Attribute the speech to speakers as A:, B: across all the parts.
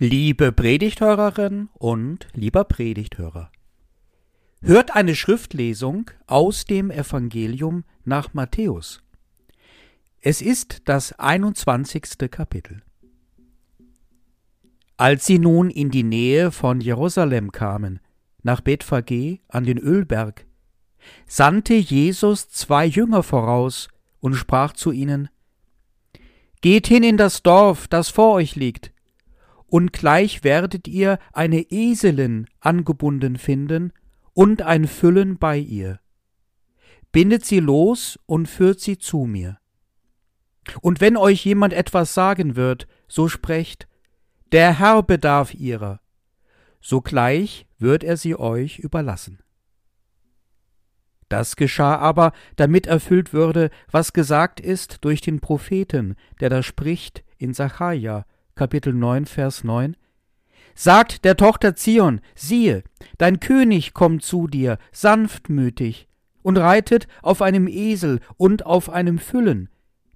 A: Liebe Predigthörerin und lieber Predigthörer, hört eine Schriftlesung aus dem Evangelium nach Matthäus. Es ist das 21. Kapitel. Als sie nun in die Nähe von Jerusalem kamen, nach Bethphage an den Ölberg, sandte Jesus zwei Jünger voraus und sprach zu ihnen: Geht hin in das Dorf, das vor euch liegt, und gleich werdet ihr eine Eselin angebunden finden und ein Füllen bei ihr. Bindet sie los und führt sie zu mir. Und wenn euch jemand etwas sagen wird, so sprecht, der Herr bedarf ihrer, sogleich wird er sie euch überlassen. Das geschah aber, damit erfüllt würde, was gesagt ist durch den Propheten, der da spricht in Sacharja, Kapitel 9, Vers 9. Sagt der Tochter Zion, siehe, dein König kommt zu dir, sanftmütig, und reitet auf einem Esel und auf einem Füllen,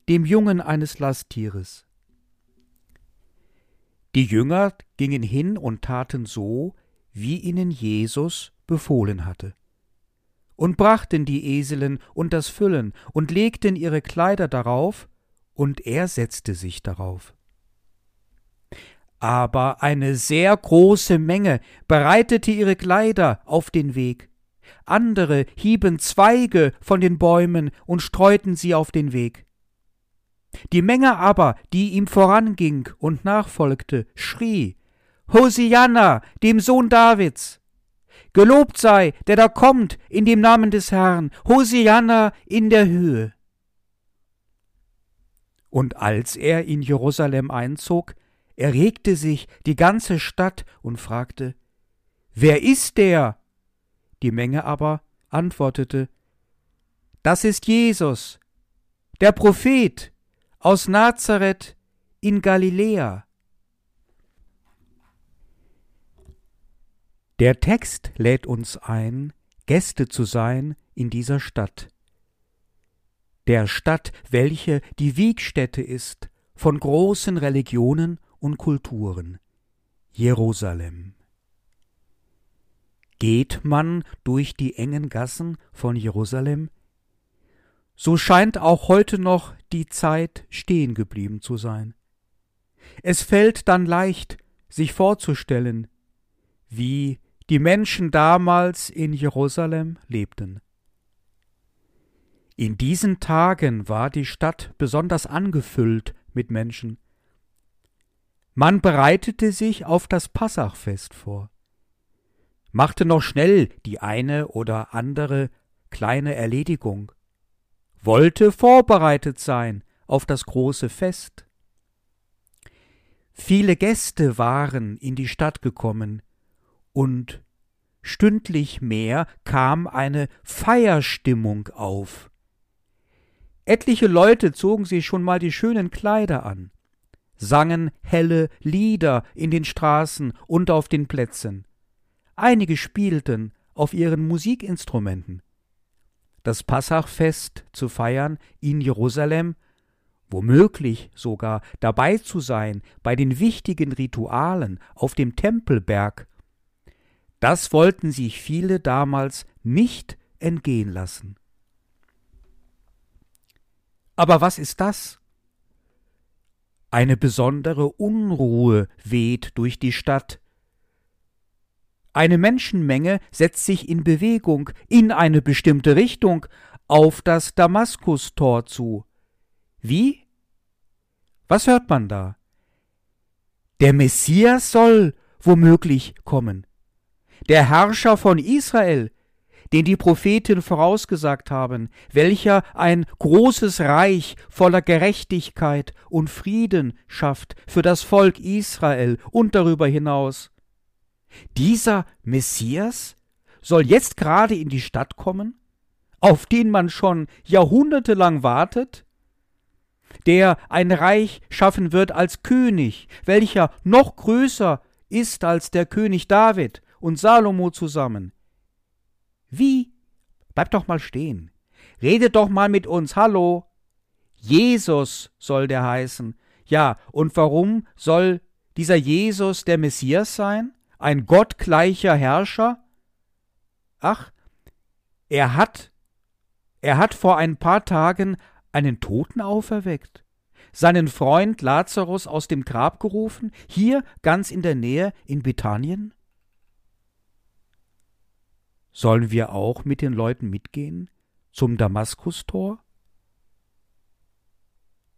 A: dem Jungen eines Lasttieres. Die Jünger gingen hin und taten so, wie ihnen Jesus befohlen hatte, und brachten die Eseln und das Füllen und legten ihre Kleider darauf, und er setzte sich darauf aber eine sehr große Menge bereitete ihre Kleider auf den Weg. Andere hieben Zweige von den Bäumen und streuten sie auf den Weg. Die Menge aber, die ihm voranging und nachfolgte, schrie Hosianna, dem Sohn Davids. Gelobt sei, der da kommt in dem Namen des Herrn, Hosianna in der Höhe. Und als er in Jerusalem einzog, erregte sich die ganze Stadt und fragte Wer ist der? Die Menge aber antwortete Das ist Jesus, der Prophet aus Nazareth in Galiläa. Der Text lädt uns ein, Gäste zu sein in dieser Stadt. Der Stadt, welche die Wiegstätte ist von großen Religionen und Kulturen. Jerusalem. Geht man durch die engen Gassen von Jerusalem, so scheint auch heute noch die Zeit stehen geblieben zu sein. Es fällt dann leicht, sich vorzustellen, wie die Menschen damals in Jerusalem lebten. In diesen Tagen war die Stadt besonders angefüllt mit Menschen, man bereitete sich auf das Passachfest vor, machte noch schnell die eine oder andere kleine Erledigung, wollte vorbereitet sein auf das große Fest. Viele Gäste waren in die Stadt gekommen, und stündlich mehr kam eine Feierstimmung auf. Etliche Leute zogen sich schon mal die schönen Kleider an, sangen helle Lieder in den Straßen und auf den Plätzen. Einige spielten auf ihren Musikinstrumenten. Das Passachfest zu feiern in Jerusalem, womöglich sogar dabei zu sein bei den wichtigen Ritualen auf dem Tempelberg, das wollten sich viele damals nicht entgehen lassen. Aber was ist das? Eine besondere Unruhe weht durch die Stadt. Eine Menschenmenge setzt sich in Bewegung in eine bestimmte Richtung auf das Damaskustor zu. Wie? Was hört man da? Der Messias soll womöglich kommen. Der Herrscher von Israel, den die Propheten vorausgesagt haben, welcher ein großes Reich voller Gerechtigkeit und Frieden schafft für das Volk Israel und darüber hinaus. Dieser Messias soll jetzt gerade in die Stadt kommen, auf den man schon jahrhundertelang wartet? der ein Reich schaffen wird als König, welcher noch größer ist als der König David und Salomo zusammen, wie? Bleib doch mal stehen. Redet doch mal mit uns. Hallo. Jesus soll der heißen. Ja, und warum soll dieser Jesus der Messias sein? Ein gottgleicher Herrscher? Ach, er hat, er hat vor ein paar Tagen einen Toten auferweckt, seinen Freund Lazarus aus dem Grab gerufen, hier ganz in der Nähe in Bethanien? Sollen wir auch mit den Leuten mitgehen zum Damaskustor?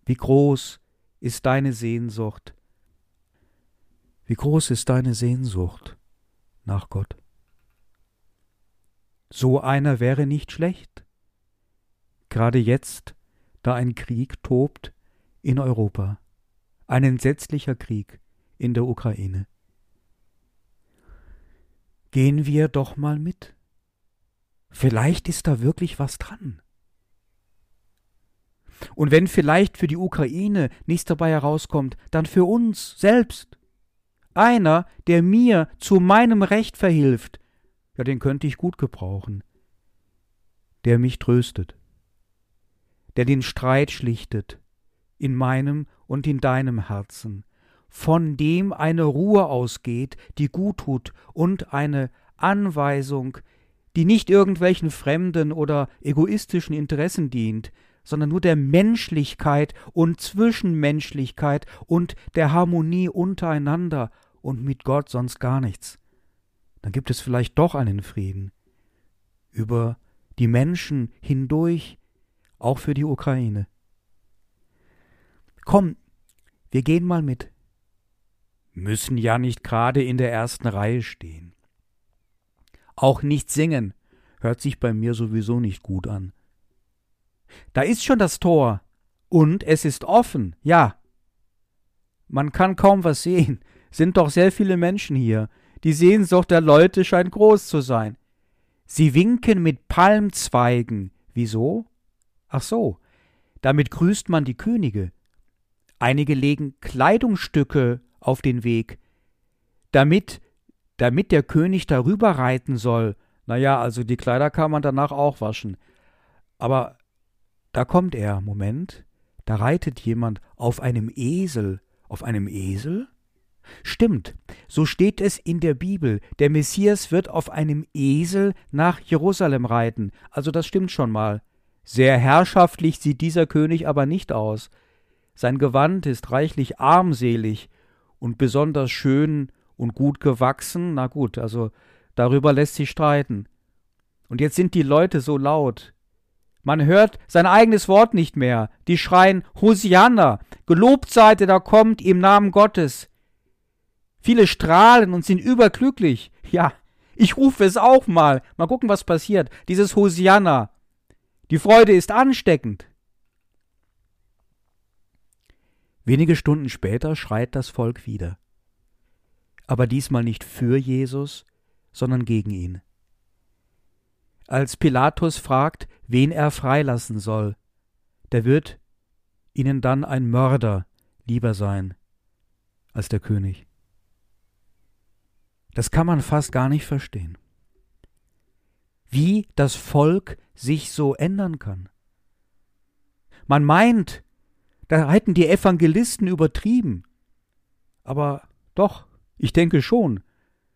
A: Wie groß ist deine Sehnsucht? Wie groß ist deine Sehnsucht nach Gott? So einer wäre nicht schlecht, gerade jetzt, da ein Krieg tobt in Europa, ein entsetzlicher Krieg in der Ukraine. Gehen wir doch mal mit. Vielleicht ist da wirklich was dran. Und wenn vielleicht für die Ukraine nichts dabei herauskommt, dann für uns selbst. Einer, der mir zu meinem Recht verhilft, ja, den könnte ich gut gebrauchen. Der mich tröstet, der den Streit schlichtet, in meinem und in deinem Herzen, von dem eine Ruhe ausgeht, die gut tut, und eine Anweisung, die nicht irgendwelchen fremden oder egoistischen Interessen dient, sondern nur der Menschlichkeit und Zwischenmenschlichkeit und der Harmonie untereinander und mit Gott sonst gar nichts. Dann gibt es vielleicht doch einen Frieden über die Menschen hindurch, auch für die Ukraine. Komm, wir gehen mal mit. Müssen ja nicht gerade in der ersten Reihe stehen. Auch nicht singen hört sich bei mir sowieso nicht gut an. Da ist schon das Tor. Und es ist offen, ja. Man kann kaum was sehen. Sind doch sehr viele Menschen hier. Die Sehnsucht der Leute scheint groß zu sein. Sie winken mit Palmzweigen. Wieso? Ach so. Damit grüßt man die Könige. Einige legen Kleidungsstücke auf den Weg, damit damit der König darüber reiten soll. Naja, also die Kleider kann man danach auch waschen. Aber da kommt er, Moment, da reitet jemand auf einem Esel. Auf einem Esel? Stimmt, so steht es in der Bibel. Der Messias wird auf einem Esel nach Jerusalem reiten. Also das stimmt schon mal. Sehr herrschaftlich sieht dieser König aber nicht aus. Sein Gewand ist reichlich armselig und besonders schön und gut gewachsen, na gut, also darüber lässt sich streiten. Und jetzt sind die Leute so laut. Man hört sein eigenes Wort nicht mehr. Die schreien Hosianna, gelobt seid ihr, da kommt im Namen Gottes. Viele strahlen und sind überglücklich. Ja, ich rufe es auch mal. Mal gucken, was passiert. Dieses Hosianna. Die Freude ist ansteckend. Wenige Stunden später schreit das Volk wieder aber diesmal nicht für Jesus, sondern gegen ihn. Als Pilatus fragt, wen er freilassen soll, der wird ihnen dann ein Mörder lieber sein als der König. Das kann man fast gar nicht verstehen. Wie das Volk sich so ändern kann. Man meint, da hätten die Evangelisten übertrieben. Aber doch, ich denke schon.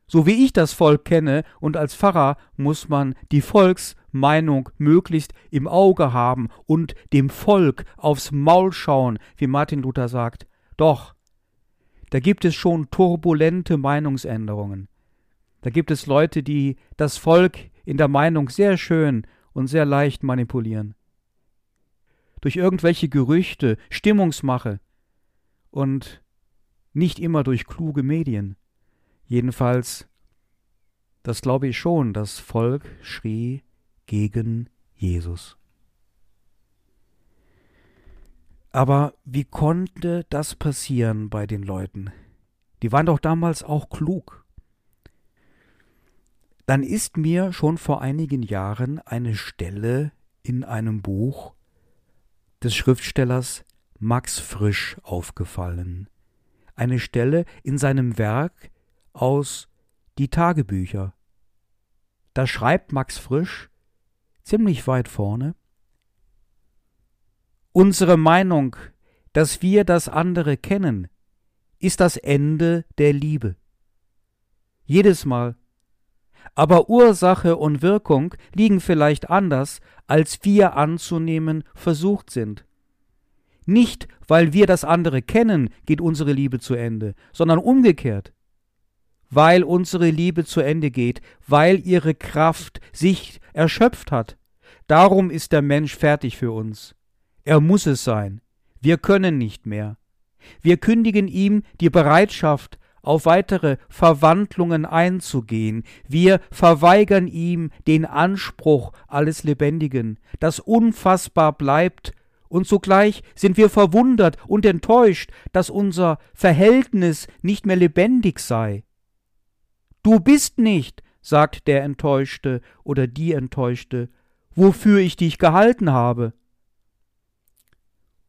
A: So wie ich das Volk kenne und als Pfarrer muss man die Volksmeinung möglichst im Auge haben und dem Volk aufs Maul schauen, wie Martin Luther sagt. Doch, da gibt es schon turbulente Meinungsänderungen. Da gibt es Leute, die das Volk in der Meinung sehr schön und sehr leicht manipulieren. Durch irgendwelche Gerüchte, Stimmungsmache und nicht immer durch kluge Medien. Jedenfalls, das glaube ich schon, das Volk schrie gegen Jesus. Aber wie konnte das passieren bei den Leuten? Die waren doch damals auch klug. Dann ist mir schon vor einigen Jahren eine Stelle in einem Buch des Schriftstellers Max Frisch aufgefallen eine Stelle in seinem Werk aus Die Tagebücher. Da schreibt Max Frisch ziemlich weit vorne Unsere Meinung, dass wir das andere kennen, ist das Ende der Liebe. Jedes Mal. Aber Ursache und Wirkung liegen vielleicht anders, als wir anzunehmen versucht sind. Nicht, weil wir das andere kennen, geht unsere Liebe zu Ende, sondern umgekehrt. Weil unsere Liebe zu Ende geht, weil ihre Kraft sich erschöpft hat. Darum ist der Mensch fertig für uns. Er muss es sein. Wir können nicht mehr. Wir kündigen ihm die Bereitschaft, auf weitere Verwandlungen einzugehen. Wir verweigern ihm den Anspruch alles Lebendigen, das unfassbar bleibt und zugleich sind wir verwundert und enttäuscht, dass unser Verhältnis nicht mehr lebendig sei. Du bist nicht, sagt der Enttäuschte oder die Enttäuschte, wofür ich dich gehalten habe.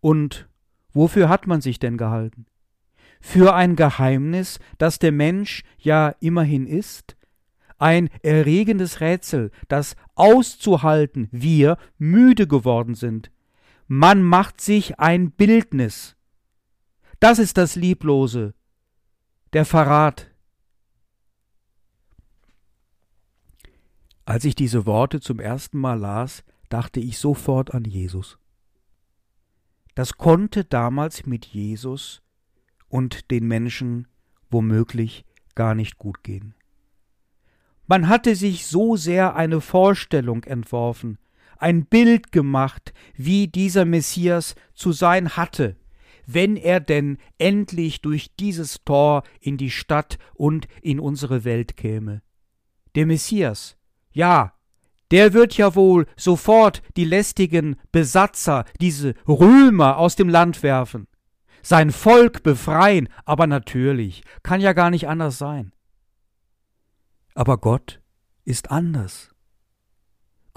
A: Und wofür hat man sich denn gehalten? Für ein Geheimnis, das der Mensch ja immerhin ist? Ein erregendes Rätsel, das auszuhalten wir müde geworden sind, man macht sich ein Bildnis. Das ist das Lieblose, der Verrat. Als ich diese Worte zum ersten Mal las, dachte ich sofort an Jesus. Das konnte damals mit Jesus und den Menschen womöglich gar nicht gut gehen. Man hatte sich so sehr eine Vorstellung entworfen, ein Bild gemacht, wie dieser Messias zu sein hatte, wenn er denn endlich durch dieses Tor in die Stadt und in unsere Welt käme. Der Messias, ja, der wird ja wohl sofort die lästigen Besatzer, diese Römer aus dem Land werfen, sein Volk befreien, aber natürlich, kann ja gar nicht anders sein. Aber Gott ist anders.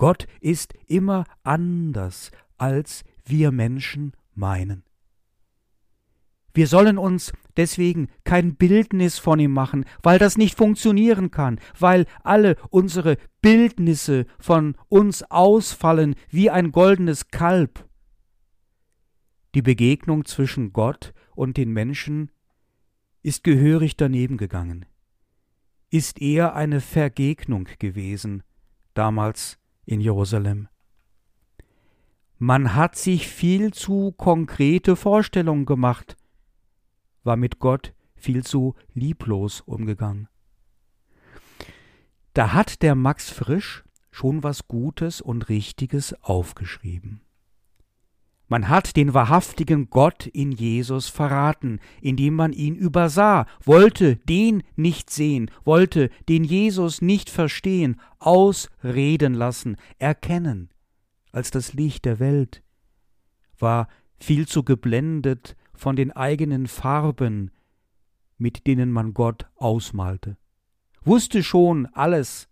A: Gott ist immer anders, als wir Menschen meinen. Wir sollen uns deswegen kein Bildnis von ihm machen, weil das nicht funktionieren kann, weil alle unsere Bildnisse von uns ausfallen wie ein goldenes Kalb. Die Begegnung zwischen Gott und den Menschen ist gehörig daneben gegangen, ist eher eine Vergegnung gewesen, damals in Jerusalem. Man hat sich viel zu konkrete Vorstellungen gemacht, war mit Gott viel zu lieblos umgegangen. Da hat der Max Frisch schon was Gutes und Richtiges aufgeschrieben. Man hat den wahrhaftigen Gott in Jesus verraten, indem man ihn übersah, wollte den nicht sehen, wollte den Jesus nicht verstehen, ausreden lassen, erkennen, als das Licht der Welt, war viel zu geblendet von den eigenen Farben, mit denen man Gott ausmalte, wusste schon alles,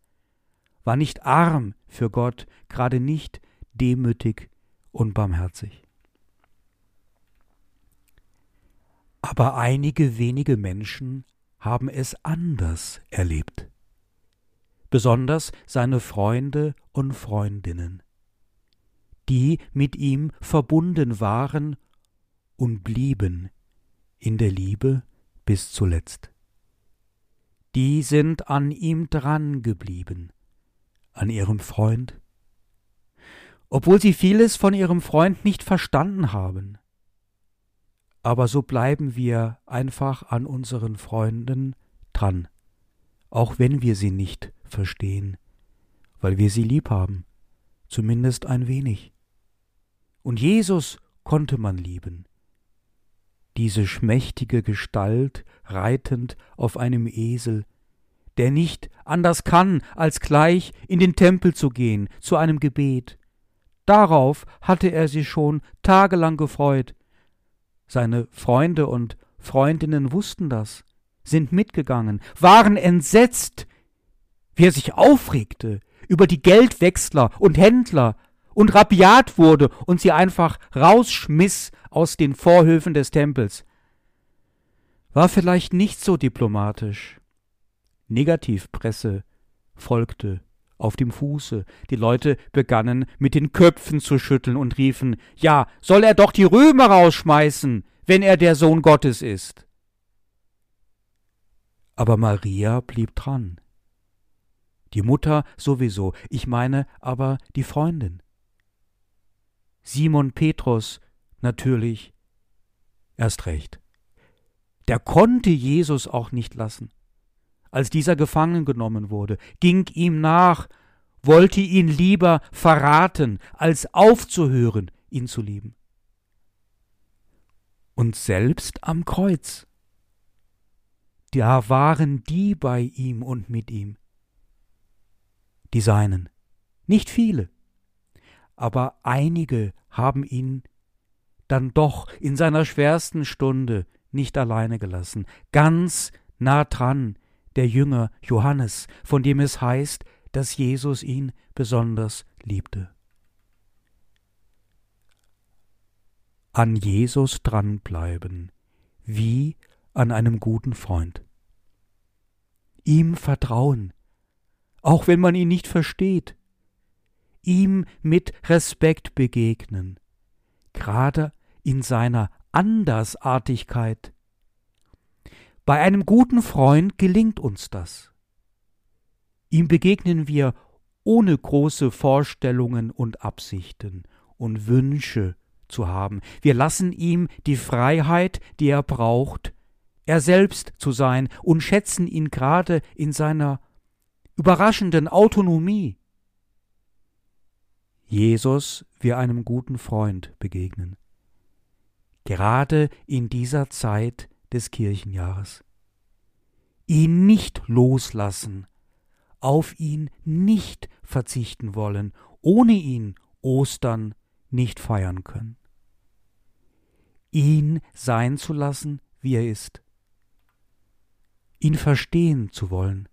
A: war nicht arm für Gott, gerade nicht demütig und barmherzig. Aber einige wenige Menschen haben es anders erlebt. Besonders seine Freunde und Freundinnen, die mit ihm verbunden waren und blieben in der Liebe bis zuletzt. Die sind an ihm dran geblieben, an ihrem Freund, obwohl sie vieles von ihrem Freund nicht verstanden haben, aber so bleiben wir einfach an unseren Freunden dran, auch wenn wir sie nicht verstehen, weil wir sie lieb haben, zumindest ein wenig. Und Jesus konnte man lieben. Diese schmächtige Gestalt reitend auf einem Esel, der nicht anders kann, als gleich in den Tempel zu gehen, zu einem Gebet. Darauf hatte er sich schon tagelang gefreut, seine Freunde und Freundinnen wussten das, sind mitgegangen, waren entsetzt, wie er sich aufregte über die Geldwechsler und Händler und rabiat wurde und sie einfach rausschmiss aus den Vorhöfen des Tempels. War vielleicht nicht so diplomatisch. Negativpresse folgte auf dem Fuße. Die Leute begannen mit den Köpfen zu schütteln und riefen, ja, soll er doch die Römer rausschmeißen, wenn er der Sohn Gottes ist. Aber Maria blieb dran. Die Mutter sowieso, ich meine aber die Freundin. Simon Petrus natürlich erst recht. Der konnte Jesus auch nicht lassen. Als dieser gefangen genommen wurde, ging ihm nach, wollte ihn lieber verraten, als aufzuhören, ihn zu lieben. Und selbst am Kreuz, da waren die bei ihm und mit ihm, die Seinen, nicht viele, aber einige haben ihn dann doch in seiner schwersten Stunde nicht alleine gelassen, ganz nah dran, der Jünger Johannes, von dem es heißt, dass Jesus ihn besonders liebte. An Jesus dranbleiben, wie an einem guten Freund. Ihm vertrauen, auch wenn man ihn nicht versteht, ihm mit Respekt begegnen, gerade in seiner Andersartigkeit. Bei einem guten Freund gelingt uns das. Ihm begegnen wir ohne große Vorstellungen und Absichten und Wünsche zu haben. Wir lassen ihm die Freiheit, die er braucht, er selbst zu sein und schätzen ihn gerade in seiner überraschenden Autonomie. Jesus wie einem guten Freund begegnen. Gerade in dieser Zeit des Kirchenjahres. Ihn nicht loslassen, auf ihn nicht verzichten wollen, ohne ihn Ostern nicht feiern können. Ihn sein zu lassen, wie er ist. Ihn verstehen zu wollen,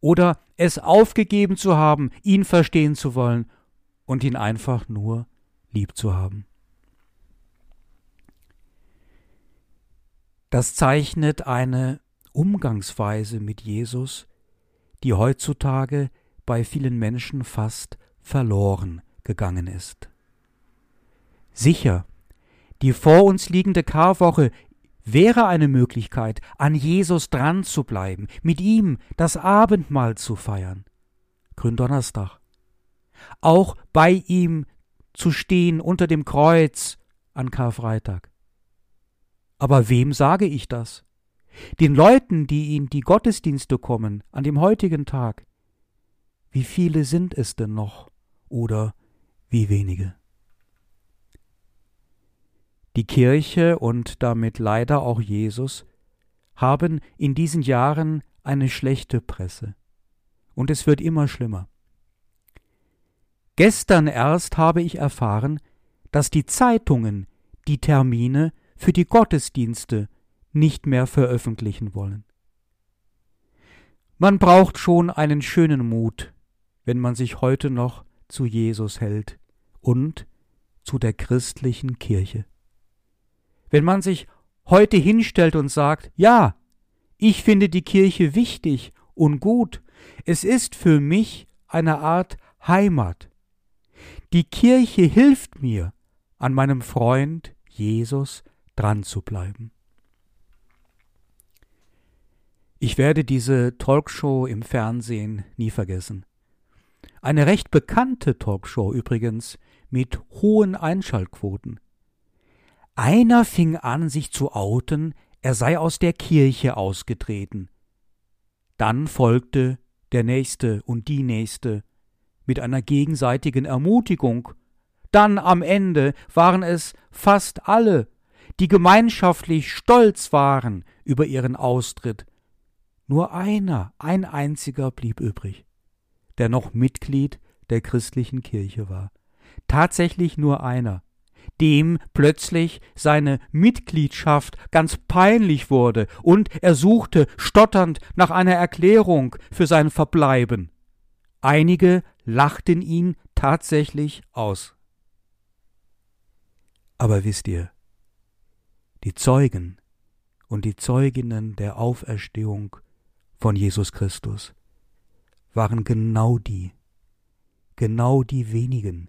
A: oder es aufgegeben zu haben, ihn verstehen zu wollen und ihn einfach nur lieb zu haben. Das zeichnet eine Umgangsweise mit Jesus, die heutzutage bei vielen Menschen fast verloren gegangen ist. Sicher, die vor uns liegende Karwoche wäre eine Möglichkeit, an Jesus dran zu bleiben, mit ihm das Abendmahl zu feiern. Gründonnerstag. Auch bei ihm zu stehen unter dem Kreuz an Karfreitag. Aber wem sage ich das? Den Leuten, die in die Gottesdienste kommen an dem heutigen Tag. Wie viele sind es denn noch oder wie wenige? Die Kirche und damit leider auch Jesus haben in diesen Jahren eine schlechte Presse. Und es wird immer schlimmer. Gestern erst habe ich erfahren, dass die Zeitungen die Termine für die Gottesdienste nicht mehr veröffentlichen wollen. Man braucht schon einen schönen Mut, wenn man sich heute noch zu Jesus hält und zu der christlichen Kirche. Wenn man sich heute hinstellt und sagt, ja, ich finde die Kirche wichtig und gut, es ist für mich eine Art Heimat. Die Kirche hilft mir, an meinem Freund Jesus dran zu bleiben. Ich werde diese Talkshow im Fernsehen nie vergessen. Eine recht bekannte Talkshow übrigens mit hohen Einschaltquoten. Einer fing an, sich zu outen, er sei aus der Kirche ausgetreten. Dann folgte der nächste und die nächste mit einer gegenseitigen Ermutigung. Dann am Ende waren es fast alle, die gemeinschaftlich stolz waren über ihren Austritt. Nur einer, ein einziger blieb übrig, der noch Mitglied der christlichen Kirche war. Tatsächlich nur einer, dem plötzlich seine Mitgliedschaft ganz peinlich wurde, und er suchte stotternd nach einer Erklärung für sein Verbleiben. Einige lachten ihn tatsächlich aus. Aber wisst ihr, die Zeugen und die Zeuginnen der Auferstehung von Jesus Christus waren genau die, genau die wenigen,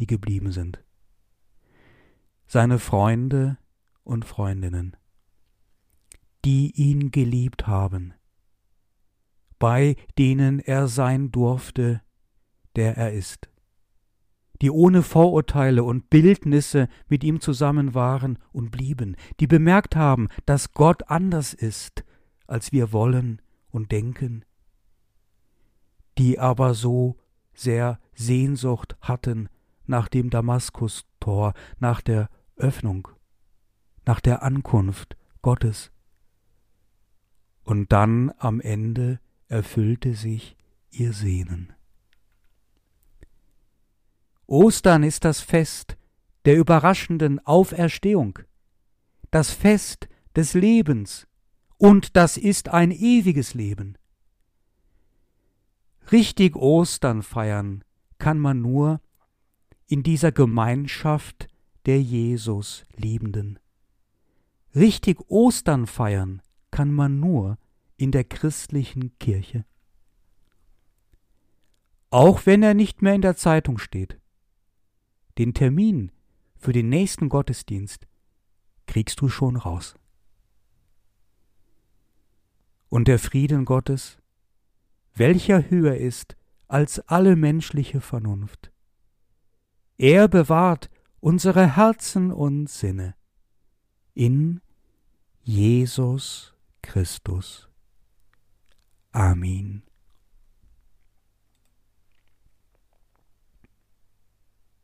A: die geblieben sind seine Freunde und Freundinnen. die ihn geliebt haben, bei denen er sein durfte, der er ist, die ohne Vorurteile und Bildnisse mit ihm zusammen waren und blieben, die bemerkt haben, dass Gott anders ist, als wir wollen und denken, die aber so sehr Sehnsucht hatten nach dem Damaskustor, nach der Öffnung, nach der Ankunft Gottes. Und dann am Ende erfüllte sich ihr Sehnen. Ostern ist das Fest der überraschenden Auferstehung, das Fest des Lebens, und das ist ein ewiges Leben. Richtig Ostern feiern kann man nur in dieser Gemeinschaft der Jesus Liebenden. Richtig Ostern feiern kann man nur in der christlichen Kirche. Auch wenn er nicht mehr in der Zeitung steht. Den Termin für den nächsten Gottesdienst kriegst du schon raus. Und der Frieden Gottes, welcher höher ist als alle menschliche Vernunft. Er bewahrt unsere Herzen und Sinne in Jesus Christus. Amen.